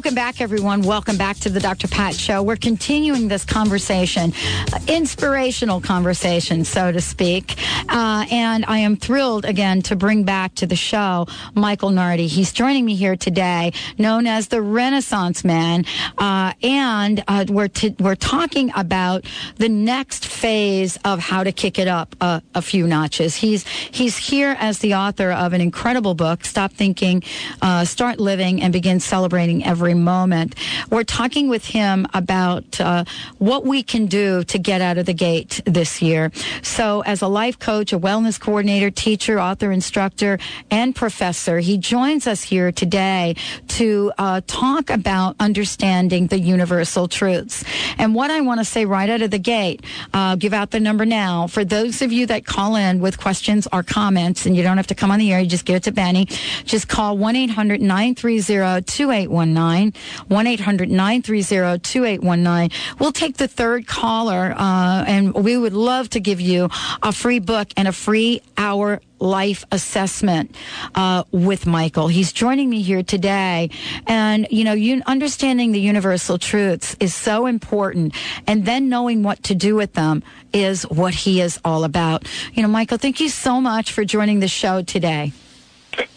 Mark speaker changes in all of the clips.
Speaker 1: Welcome back, everyone. Welcome back to the Dr. Pat Show. We're continuing this conversation, uh, inspirational conversation, so to speak. Uh, and I am thrilled again to bring back to the show Michael Nardi. He's joining me here today, known as the Renaissance Man. Uh, and uh, we're, t- we're talking about the next phase of how to kick it up a, a few notches. He's, he's here as the author of an incredible book, Stop Thinking, uh, Start Living, and Begin Celebrating Every Moment. We're talking with him about uh, what we can do to get out of the gate this year. So, as a life coach, a wellness coordinator, teacher, author, instructor, and professor, he joins us here today to uh, talk about understanding the universal truths. And what I want to say right out of the gate, uh, give out the number now for those of you that call in with questions or comments, and you don't have to come on the air, you just give it to Benny. Just call 1 800 930 2819. 1 800 930 2819. We'll take the third caller, uh, and we would love to give you a free book and a free hour life assessment uh, with Michael. He's joining me here today, and you know, understanding the universal truths is so important, and then knowing what to do with them is what he is all about. You know, Michael, thank you so much for joining the show today.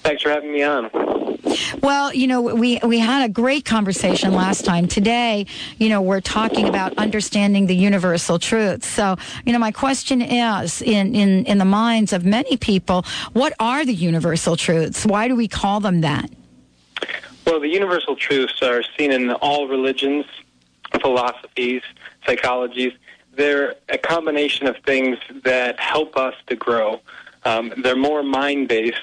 Speaker 2: Thanks for having me on.
Speaker 1: Well, you know, we we had a great conversation last time. Today, you know, we're talking about understanding the universal truths. So, you know, my question is in in in the minds of many people, what are the universal truths? Why do we call them that?
Speaker 2: Well, the universal truths are seen in all religions, philosophies, psychologies. They're a combination of things that help us to grow. Um, they're more mind based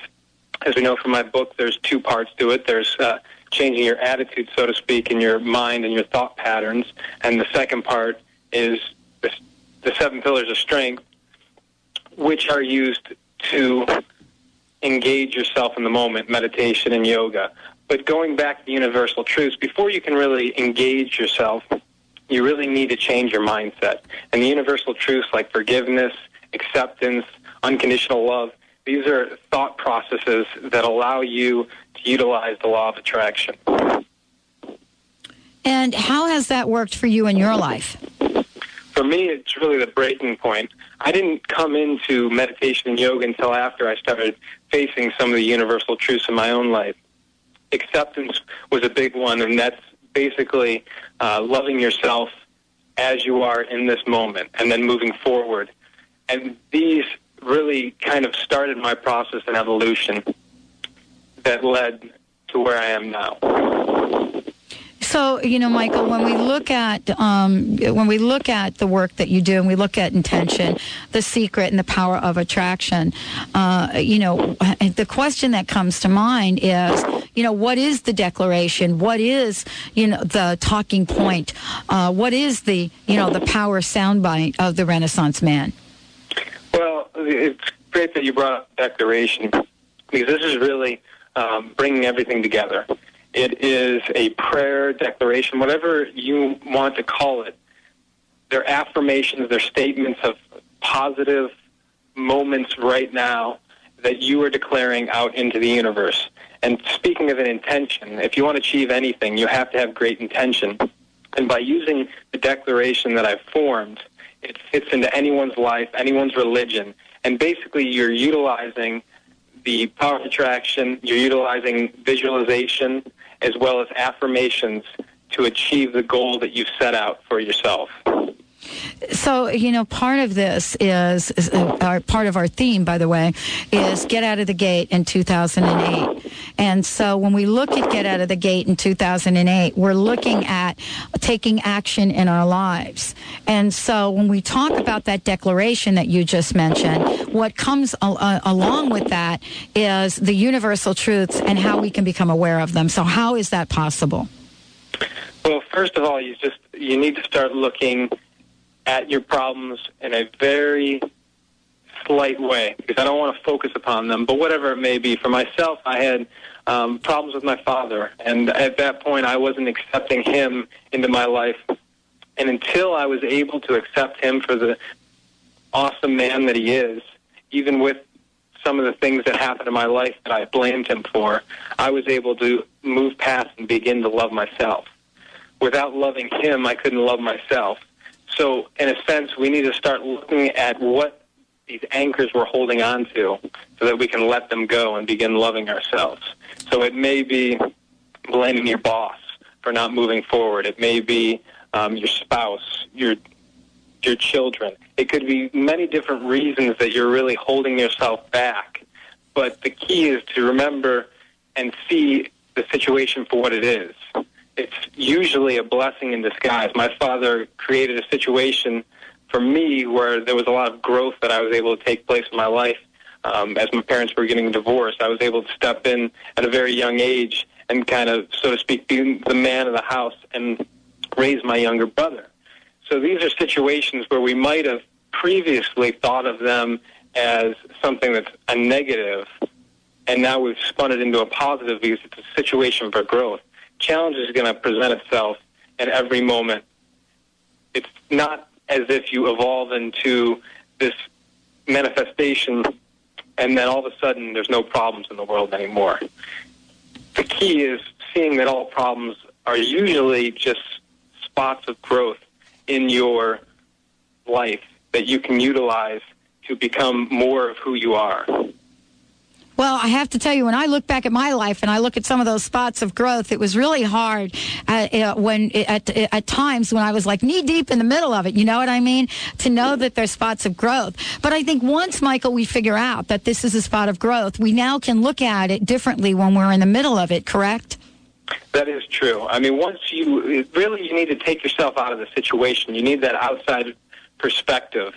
Speaker 2: as we know from my book, there's two parts to it. There's uh, changing your attitude, so to speak, in your mind and your thought patterns. And the second part is the, the seven pillars of strength, which are used to engage yourself in the moment, meditation and yoga. But going back to the universal truths, before you can really engage yourself, you really need to change your mindset. And the universal truths like forgiveness, acceptance, unconditional love, these are thought processes that allow you to utilize the law of attraction.
Speaker 1: And how has that worked for you in your life?
Speaker 2: For me, it's really the breaking point. I didn't come into meditation and yoga until after I started facing some of the universal truths in my own life. Acceptance was a big one, and that's basically uh, loving yourself as you are in this moment and then moving forward. And these really kind of started my process and evolution that led to where I am now.
Speaker 1: So you know, Michael, when we look at um, when we look at the work that you do, and we look at intention, the secret, and the power of attraction, uh, you know, the question that comes to mind is, you know, what is the declaration? What is you know the talking point? Uh, what is the you know the power soundbite of the Renaissance man?
Speaker 2: It's great that you brought up declaration because this is really um, bringing everything together. It is a prayer, declaration, whatever you want to call it. They're affirmations, they're statements of positive moments right now that you are declaring out into the universe. And speaking of an intention, if you want to achieve anything, you have to have great intention. And by using the declaration that I've formed, it fits into anyone's life, anyone's religion. And basically, you're utilizing the power of attraction, you're utilizing visualization as well as affirmations to achieve the goal that you've set out for yourself.
Speaker 1: So, you know, part of this is, is uh, our, part of our theme, by the way, is Get Out of the Gate in 2008. And so when we look at Get Out of the Gate in 2008, we're looking at taking action in our lives. And so when we talk about that declaration that you just mentioned, what comes uh, along with that is the universal truths and how we can become aware of them. So how is that possible?
Speaker 2: Well, first of all, you just you need to start looking at your problems in a very slight way because I don't want to focus upon them. But whatever it may be, for myself, I had um, problems with my father, and at that point, I wasn't accepting him into my life. And until I was able to accept him for the awesome man that he is, even with some of the things that happened in my life that I blamed him for, I was able to move past and begin to love myself. Without loving him, I couldn't love myself. So, in a sense, we need to start looking at what these anchors we're holding on to so that we can let them go and begin loving ourselves. So, it may be blaming your boss for not moving forward, it may be um, your spouse, your your children. It could be many different reasons that you're really holding yourself back. But the key is to remember and see the situation for what it is. It's usually a blessing in disguise. My father created a situation for me where there was a lot of growth that I was able to take place in my life. Um, as my parents were getting divorced, I was able to step in at a very young age and kind of, so to speak, be the man of the house and raise my younger brother. So these are situations where we might have previously thought of them as something that's a negative, and now we've spun it into a positive because it's a situation for growth. Challenge is going to present itself at every moment. It's not as if you evolve into this manifestation and then all of a sudden there's no problems in the world anymore. The key is seeing that all problems are usually just spots of growth in your life that you can utilize to become more of who you are.
Speaker 1: Well, I have to tell you, when I look back at my life and I look at some of those spots of growth, it was really hard at, uh, when at, at times when I was like knee deep in the middle of it. You know what I mean? To know that there's spots of growth. But I think once, Michael, we figure out that this is a spot of growth, we now can look at it differently when we're in the middle of it. Correct?
Speaker 2: That is true. I mean, once you really, you need to take yourself out of the situation. You need that outside perspective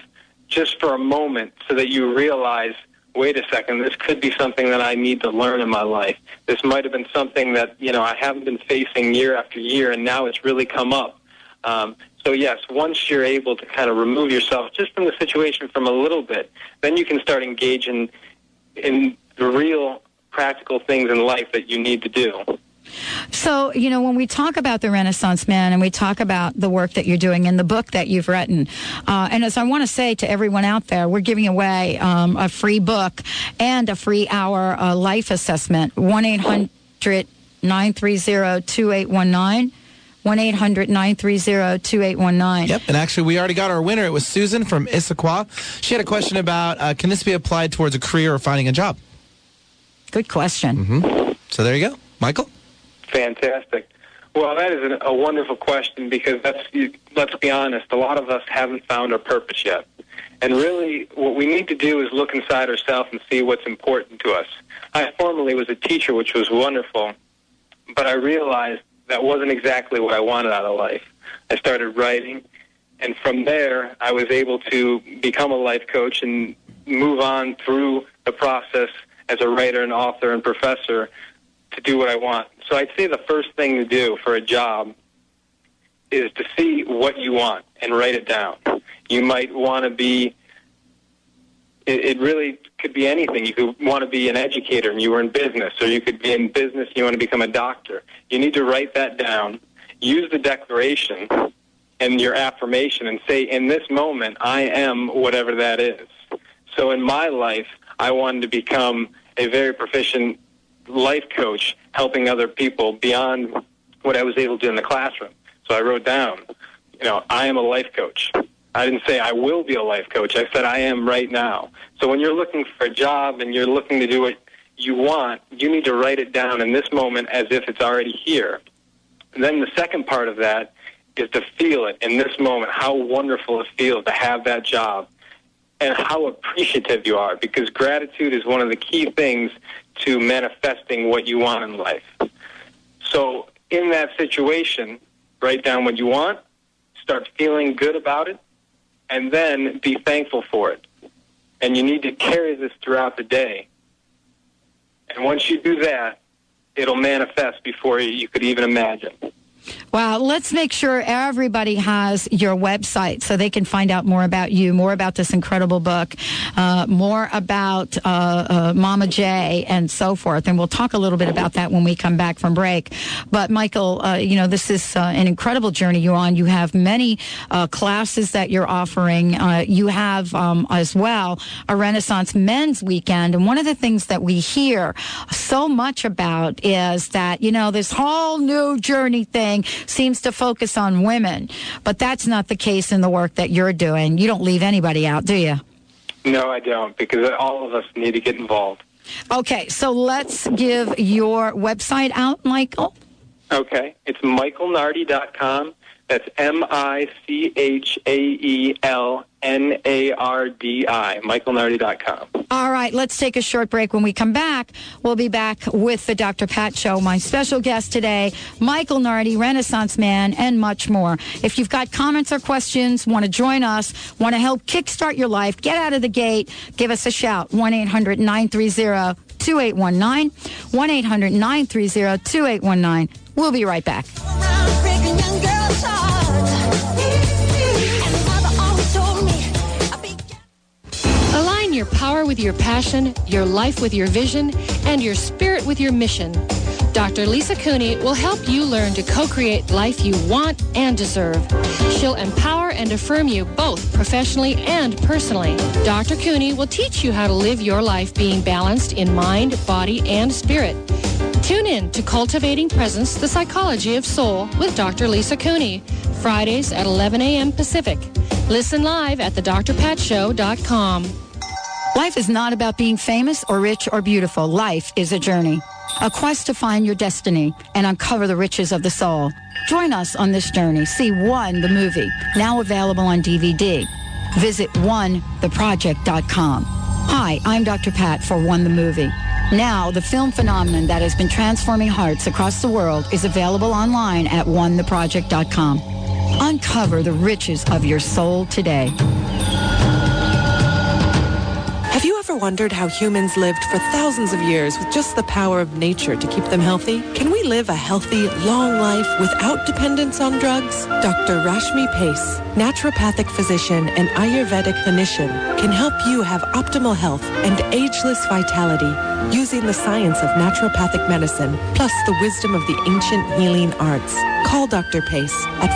Speaker 2: just for a moment so that you realize wait a second, this could be something that I need to learn in my life. This might have been something that, you know, I haven't been facing year after year, and now it's really come up. Um, so, yes, once you're able to kind of remove yourself just from the situation from a little bit, then you can start engaging in the real practical things in life that you need to do.
Speaker 1: So, you know, when we talk about the Renaissance man and we talk about the work that you're doing in the book that you've written, uh, and as I want to say to everyone out there, we're giving away um, a free book and a free hour uh, life assessment. 1 800 930 2819. 1 800 930 2819.
Speaker 3: Yep. And actually, we already got our winner. It was Susan from Issaquah. She had a question about uh, can this be applied towards a career or finding a job?
Speaker 1: Good question.
Speaker 3: Mm-hmm. So there you go. Michael?
Speaker 2: Fantastic. Well, that is a wonderful question because that's, let's be honest, a lot of us haven't found our purpose yet. And really, what we need to do is look inside ourselves and see what's important to us. I formerly was a teacher, which was wonderful, but I realized that wasn't exactly what I wanted out of life. I started writing, and from there, I was able to become a life coach and move on through the process as a writer and author and professor to do what I want. So I'd say the first thing to do for a job is to see what you want and write it down. You might want to be, it, it really could be anything. You could want to be an educator and you were in business, or you could be in business and you want to become a doctor. You need to write that down, use the declaration and your affirmation and say, in this moment, I am whatever that is. So in my life, I wanted to become a very proficient life coach helping other people beyond what I was able to do in the classroom. So I wrote down, you know, I am a life coach. I didn't say I will be a life coach. I said I am right now. So when you're looking for a job and you're looking to do what you want, you need to write it down in this moment as if it's already here. And then the second part of that is to feel it in this moment, how wonderful it feels to have that job and how appreciative you are because gratitude is one of the key things to manifesting what you want in life. So, in that situation, write down what you want, start feeling good about it, and then be thankful for it. And you need to carry this throughout the day. And once you do that, it'll manifest before you could even imagine.
Speaker 1: Well, let's make sure everybody has your website so they can find out more about you, more about this incredible book, uh, more about uh, uh, Mama J, and so forth. And we'll talk a little bit about that when we come back from break. But Michael, uh, you know, this is uh, an incredible journey you're on. You have many uh, classes that you're offering. you have um, as well a Renaissance Men's Weekend, and one of the things that we hear so much about is that you know this whole new journey thing seems to focus on women, but that's not the case in the work that you're doing. You don't leave anybody out, do you?
Speaker 2: No, I don't, because all of us need to get involved.
Speaker 1: Okay, so let's give your website out, Michael.
Speaker 2: Okay, it's michaelnardi.com. That's M I C H A E L N A R D I, michaelnardi.com.
Speaker 1: All right, let's take a short break. When we come back, we'll be back with the Dr. Pat Show. My special guest today, Michael Nardi, Renaissance Man, and much more. If you've got comments or questions, want to join us, want to help kickstart your life, get out of the gate, give us a shout. 1 800 930 2819. 1 800 930 2819. We'll be right back.
Speaker 4: Your passion, your life with your vision, and your spirit with your mission. Dr. Lisa Cooney will help you learn to co-create life you want and deserve. She'll empower and affirm you both professionally and personally. Dr. Cooney will teach you how to live your life being balanced in mind, body, and spirit. Tune in to Cultivating Presence, the Psychology of Soul with Dr. Lisa Cooney, Fridays at 11 a.m. Pacific. Listen live at thedrpatshow.com.
Speaker 1: Life is not about being famous or rich or beautiful. Life is a journey, a quest to find your destiny and uncover the riches of the soul. Join us on this journey. See One, the movie, now available on DVD. Visit onetheproject.com. Hi, I'm Dr. Pat for One the Movie. Now, the film phenomenon that has been transforming hearts across the world is available online at onetheproject.com. Uncover the riches of your soul today.
Speaker 5: Ever wondered how humans lived for thousands of years with just the power of nature to keep them healthy? Can we live a healthy, long life without dependence on drugs? Dr. Rashmi Pace, naturopathic physician and Ayurvedic clinician, can help you have optimal health and ageless vitality using the science of naturopathic medicine plus the wisdom of the ancient healing arts. Call Dr. Pace at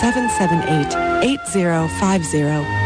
Speaker 5: 425-778-8050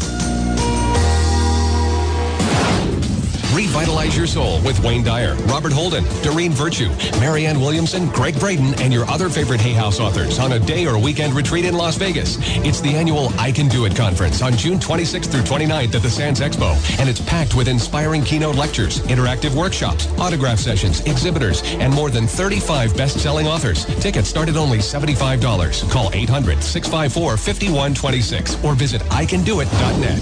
Speaker 6: Revitalize your soul with Wayne Dyer, Robert Holden, Doreen Virtue, Marianne Williamson, Gregg Braden, and your other favorite Hay House authors on a day or weekend retreat in Las Vegas. It's the annual I Can Do It conference on June 26th through 29th at the Sands Expo, and it's packed with inspiring keynote lectures, interactive workshops, autograph sessions, exhibitors, and more than 35 best-selling authors. Tickets start at only $75. Call 800-654-5126 or visit icandoit.net.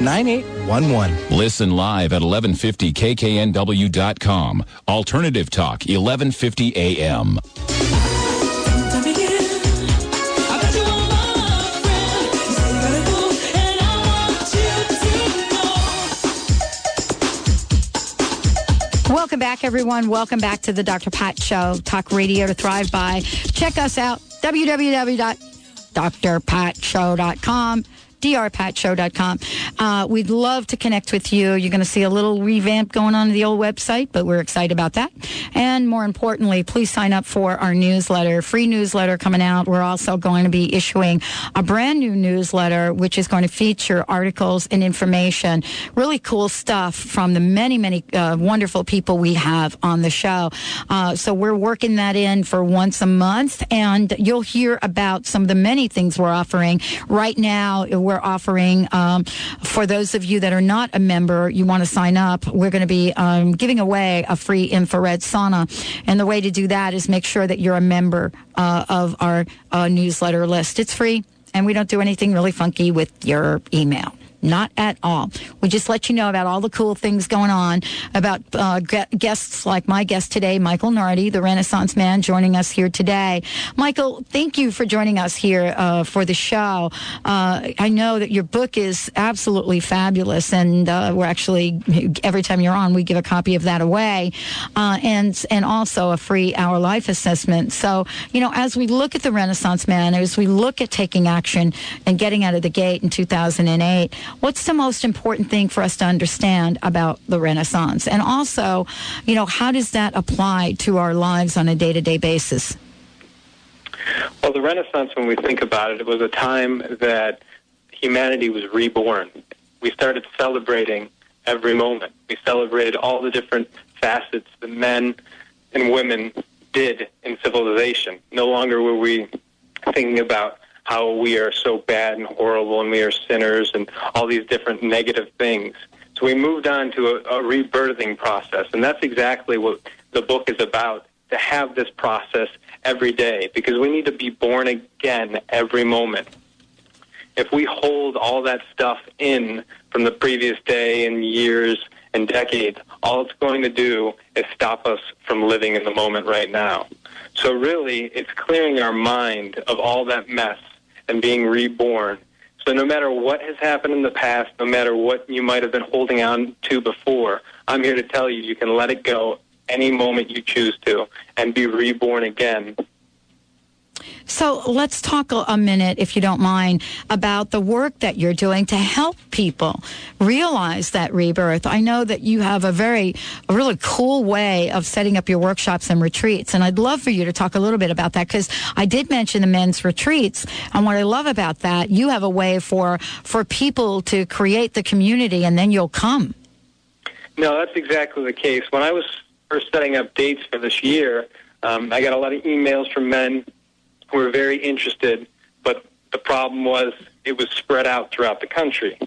Speaker 7: 9811.
Speaker 8: Listen live at 1150kknw.com. Alternative Talk, 1150 AM.
Speaker 1: Welcome back, everyone. Welcome back to the Dr. Pat Show, Talk Radio to Thrive By. Check us out, www.drpatshow.com drpatshow.com. Uh, we'd love to connect with you. You're going to see a little revamp going on in the old website, but we're excited about that. And more importantly, please sign up for our newsletter, free newsletter coming out. We're also going to be issuing a brand new newsletter, which is going to feature articles and information, really cool stuff from the many, many uh, wonderful people we have on the show. Uh, so we're working that in for once a month, and you'll hear about some of the many things we're offering. Right now, we're offering um, for those of you that are not a member, you want to sign up. We're going to be um, giving away a free infrared sauna, and the way to do that is make sure that you're a member uh, of our uh, newsletter list. It's free, and we don't do anything really funky with your email. Not at all. We just let you know about all the cool things going on, about uh, guests like my guest today, Michael Nardi, the Renaissance man, joining us here today. Michael, thank you for joining us here uh, for the show. Uh, I know that your book is absolutely fabulous, and uh, we're actually every time you're on, we give a copy of that away, uh, and and also a free Hour Life assessment. So you know, as we look at the Renaissance man, as we look at taking action and getting out of the gate in 2008. What's the most important thing for us to understand about the Renaissance? And also, you know, how does that apply to our lives on a day to day basis?
Speaker 2: Well, the Renaissance, when we think about it, it was a time that humanity was reborn. We started celebrating every moment. We celebrated all the different facets that men and women did in civilization. No longer were we thinking about how we are so bad and horrible and we are sinners and all these different negative things. So we moved on to a, a rebirthing process, and that's exactly what the book is about to have this process every day because we need to be born again every moment. If we hold all that stuff in from the previous day and years and decades, all it's going to do is stop us from living in the moment right now. So really, it's clearing our mind of all that mess and being reborn. So no matter what has happened in the past, no matter what you might have been holding on to before, I'm here to tell you you can let it go any moment you choose to and be reborn again
Speaker 1: so let's talk a minute, if you don't mind, about the work that you're doing to help people realize that rebirth. I know that you have a very, a really cool way of setting up your workshops and retreats. And I'd love for you to talk a little bit about that because I did mention the men's retreats. And what I love about that, you have a way for, for people to create the community and then you'll come.
Speaker 2: No, that's exactly the case. When I was first setting up dates for this year, um, I got a lot of emails from men were very interested, but the problem was it was spread out throughout the country.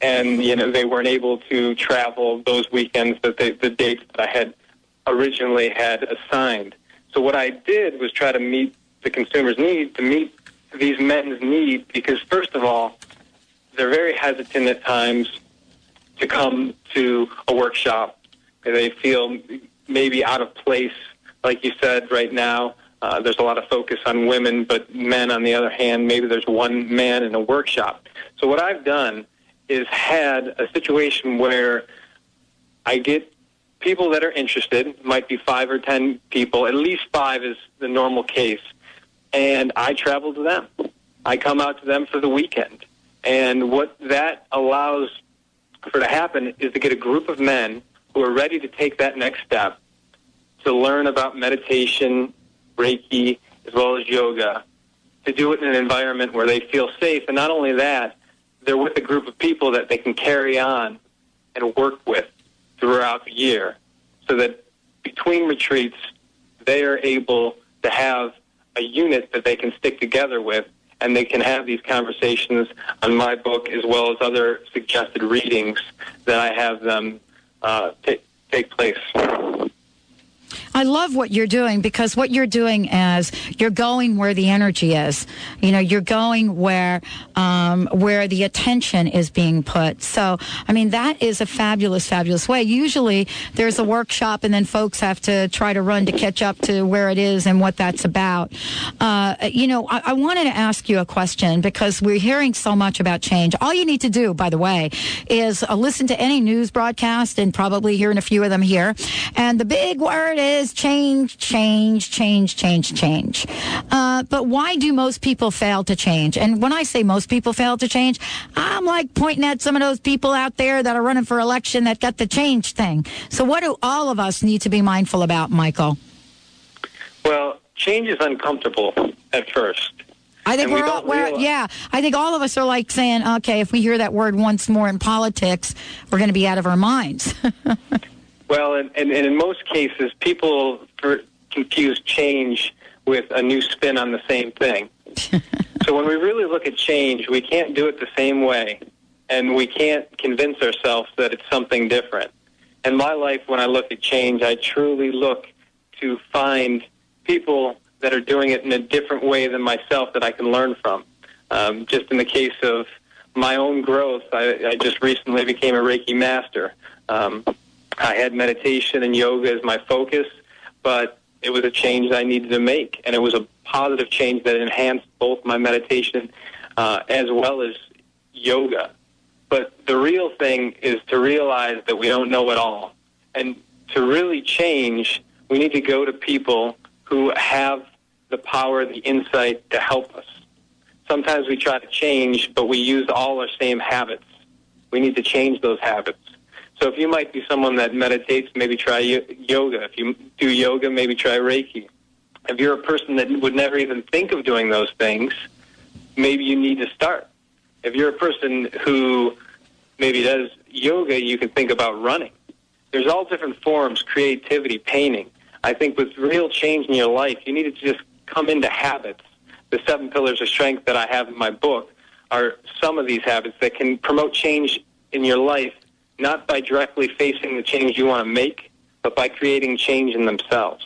Speaker 2: And, you know, they weren't able to travel those weekends that they, the dates that I had originally had assigned. So what I did was try to meet the consumer's need, to meet these men's need, because first of all, they're very hesitant at times to come to a workshop. They feel maybe out of place, like you said right now. Uh, there's a lot of focus on women, but men, on the other hand, maybe there's one man in a workshop. So what I've done is had a situation where I get people that are interested, might be five or ten people, at least five is the normal case, and I travel to them. I come out to them for the weekend. And what that allows for to happen is to get a group of men who are ready to take that next step to learn about meditation Reiki, as well as yoga, to do it in an environment where they feel safe. And not only that, they're with a group of people that they can carry on and work with throughout the year so that between retreats, they are able to have a unit that they can stick together with and they can have these conversations on my book as well as other suggested readings that I have them uh, t- take place.
Speaker 1: I love what you're doing because what you're doing is you're going where the energy is. You know, you're going where um, where the attention is being put. So, I mean, that is a fabulous, fabulous way. Usually, there's a workshop, and then folks have to try to run to catch up to where it is and what that's about. Uh, you know, I, I wanted to ask you a question because we're hearing so much about change. All you need to do, by the way, is uh, listen to any news broadcast and probably hearing a few of them here. And the big word is is change, change, change, change, change. Uh, but why do most people fail to change? And when I say most people fail to change, I'm like pointing at some of those people out there that are running for election that got the change thing. So, what do all of us need to be mindful about, Michael?
Speaker 2: Well, change is uncomfortable at first.
Speaker 1: I think
Speaker 2: And we
Speaker 1: we're all, we're, yeah. I think all of us are like saying, okay, if we hear that word once more in politics, we're going to be out of our minds.
Speaker 2: Well, and, and, and in most cases, people confuse change with a new spin on the same thing. so when we really look at change, we can't do it the same way, and we can't convince ourselves that it's something different. In my life, when I look at change, I truly look to find people that are doing it in a different way than myself that I can learn from. Um, just in the case of my own growth, I, I just recently became a Reiki master. Um, I had meditation and yoga as my focus, but it was a change I needed to make, and it was a positive change that enhanced both my meditation uh, as well as yoga. But the real thing is to realize that we don't know it all, and to really change, we need to go to people who have the power, the insight to help us. Sometimes we try to change, but we use all our same habits. We need to change those habits. So if you might be someone that meditates, maybe try yoga. If you do yoga, maybe try Reiki. If you're a person that would never even think of doing those things, maybe you need to start. If you're a person who maybe does yoga, you can think about running. There's all different forms, creativity, painting. I think with real change in your life, you need to just come into habits. The seven pillars of strength that I have in my book are some of these habits that can promote change in your life, not by directly facing the change you want to make, but by creating change in themselves.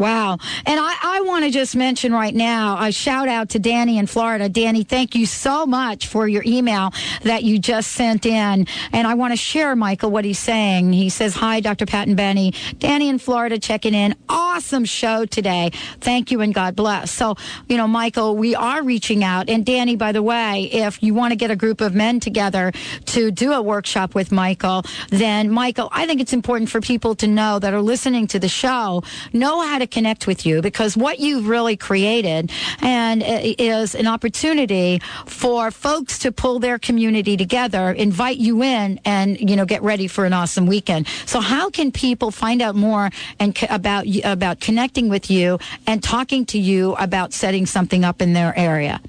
Speaker 1: Wow. And I, I want to just mention right now a shout out to Danny in Florida. Danny, thank you so much for your email that you just sent in. And I want to share, Michael, what he's saying. He says, Hi, Dr. Pat and Benny. Danny in Florida checking in. Awesome show today. Thank you and God bless. So, you know, Michael, we are reaching out. And Danny, by the way, if you want to get a group of men together to do a workshop with Michael, then Michael, I think it's important for people to know that are listening to the show, know how to connect with you because what you've really created and is an opportunity for folks to pull their community together, invite you in and, you know, get ready for an awesome weekend. So how can people find out more and about, about connecting with you and talking to you about setting something up in their area?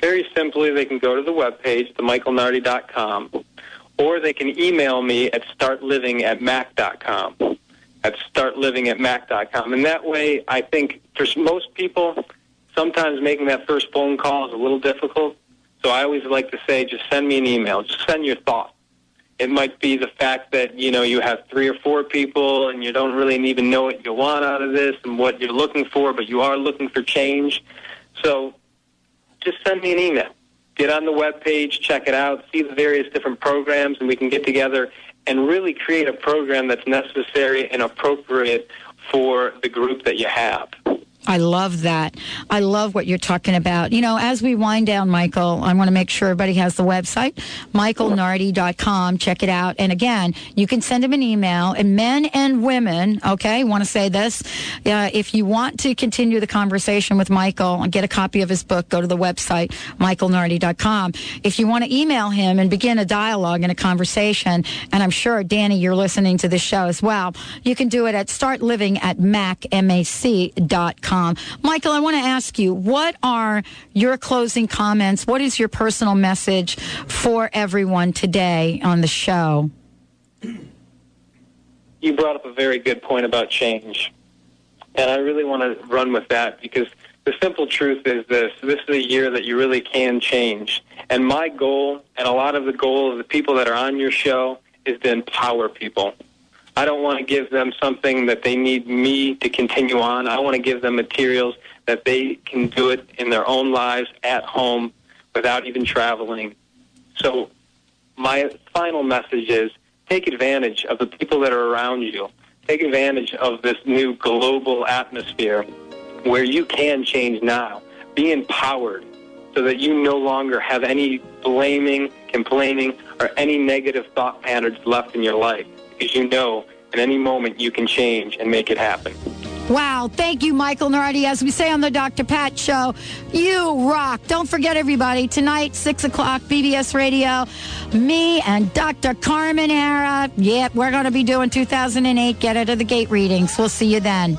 Speaker 2: Very simply, they can go to the webpage, themichaelnardi.com, or they can email me at startliving at mac.com. At startliving at mac.com. And that way, I think for most people, sometimes making that first phone call is a little difficult. So I always like to say, just send me an email. Just send your thought. It might be the fact that, you know, you have three or four people and you don't really even know what you want out of this and what you're looking for, but you are looking for change. So just send me an email. Get on the web page, check it out, see the various different programs, and we can get together and really create a program that's necessary and appropriate for the group that you have.
Speaker 1: I love that. I love what you're talking about. You know, as we wind down, Michael, I want to make sure everybody has the website, michaelnardi.com. Check it out. And again, you can send him an email. And men and women, okay, want to say this. Uh, if you want to continue the conversation with Michael and get a copy of his book, go to the website, michaelnardi.com. If you want to email him and begin a dialogue and a conversation, and I'm sure, Danny, you're listening to this show as well, you can do it at startliving at mac.com. Michael, I want to ask you, what are your closing comments? What is your personal message for everyone today on the show?
Speaker 2: You brought up a very good point about change. And I really want to run with that because the simple truth is this this is a year that you really can change. And my goal, and a lot of the goal of the people that are on your show, is to empower people. I don't want to give them something that they need me to continue on. I want to give them materials that they can do it in their own lives at home without even traveling. So my final message is take advantage of the people that are around you. Take advantage of this new global atmosphere where you can change now. Be empowered so that you no longer have any blaming, complaining, or any negative thought patterns left in your life because you know at any moment you can change and make it happen.
Speaker 1: Wow. Thank you, Michael Nardi. As we say on the Dr. Pat Show, you rock. Don't forget, everybody, tonight, 6 o'clock, BBS Radio, me and Dr. Carmen Harra. Yep, we're going to be doing 2008 Get Out of the Gate readings. We'll see you then.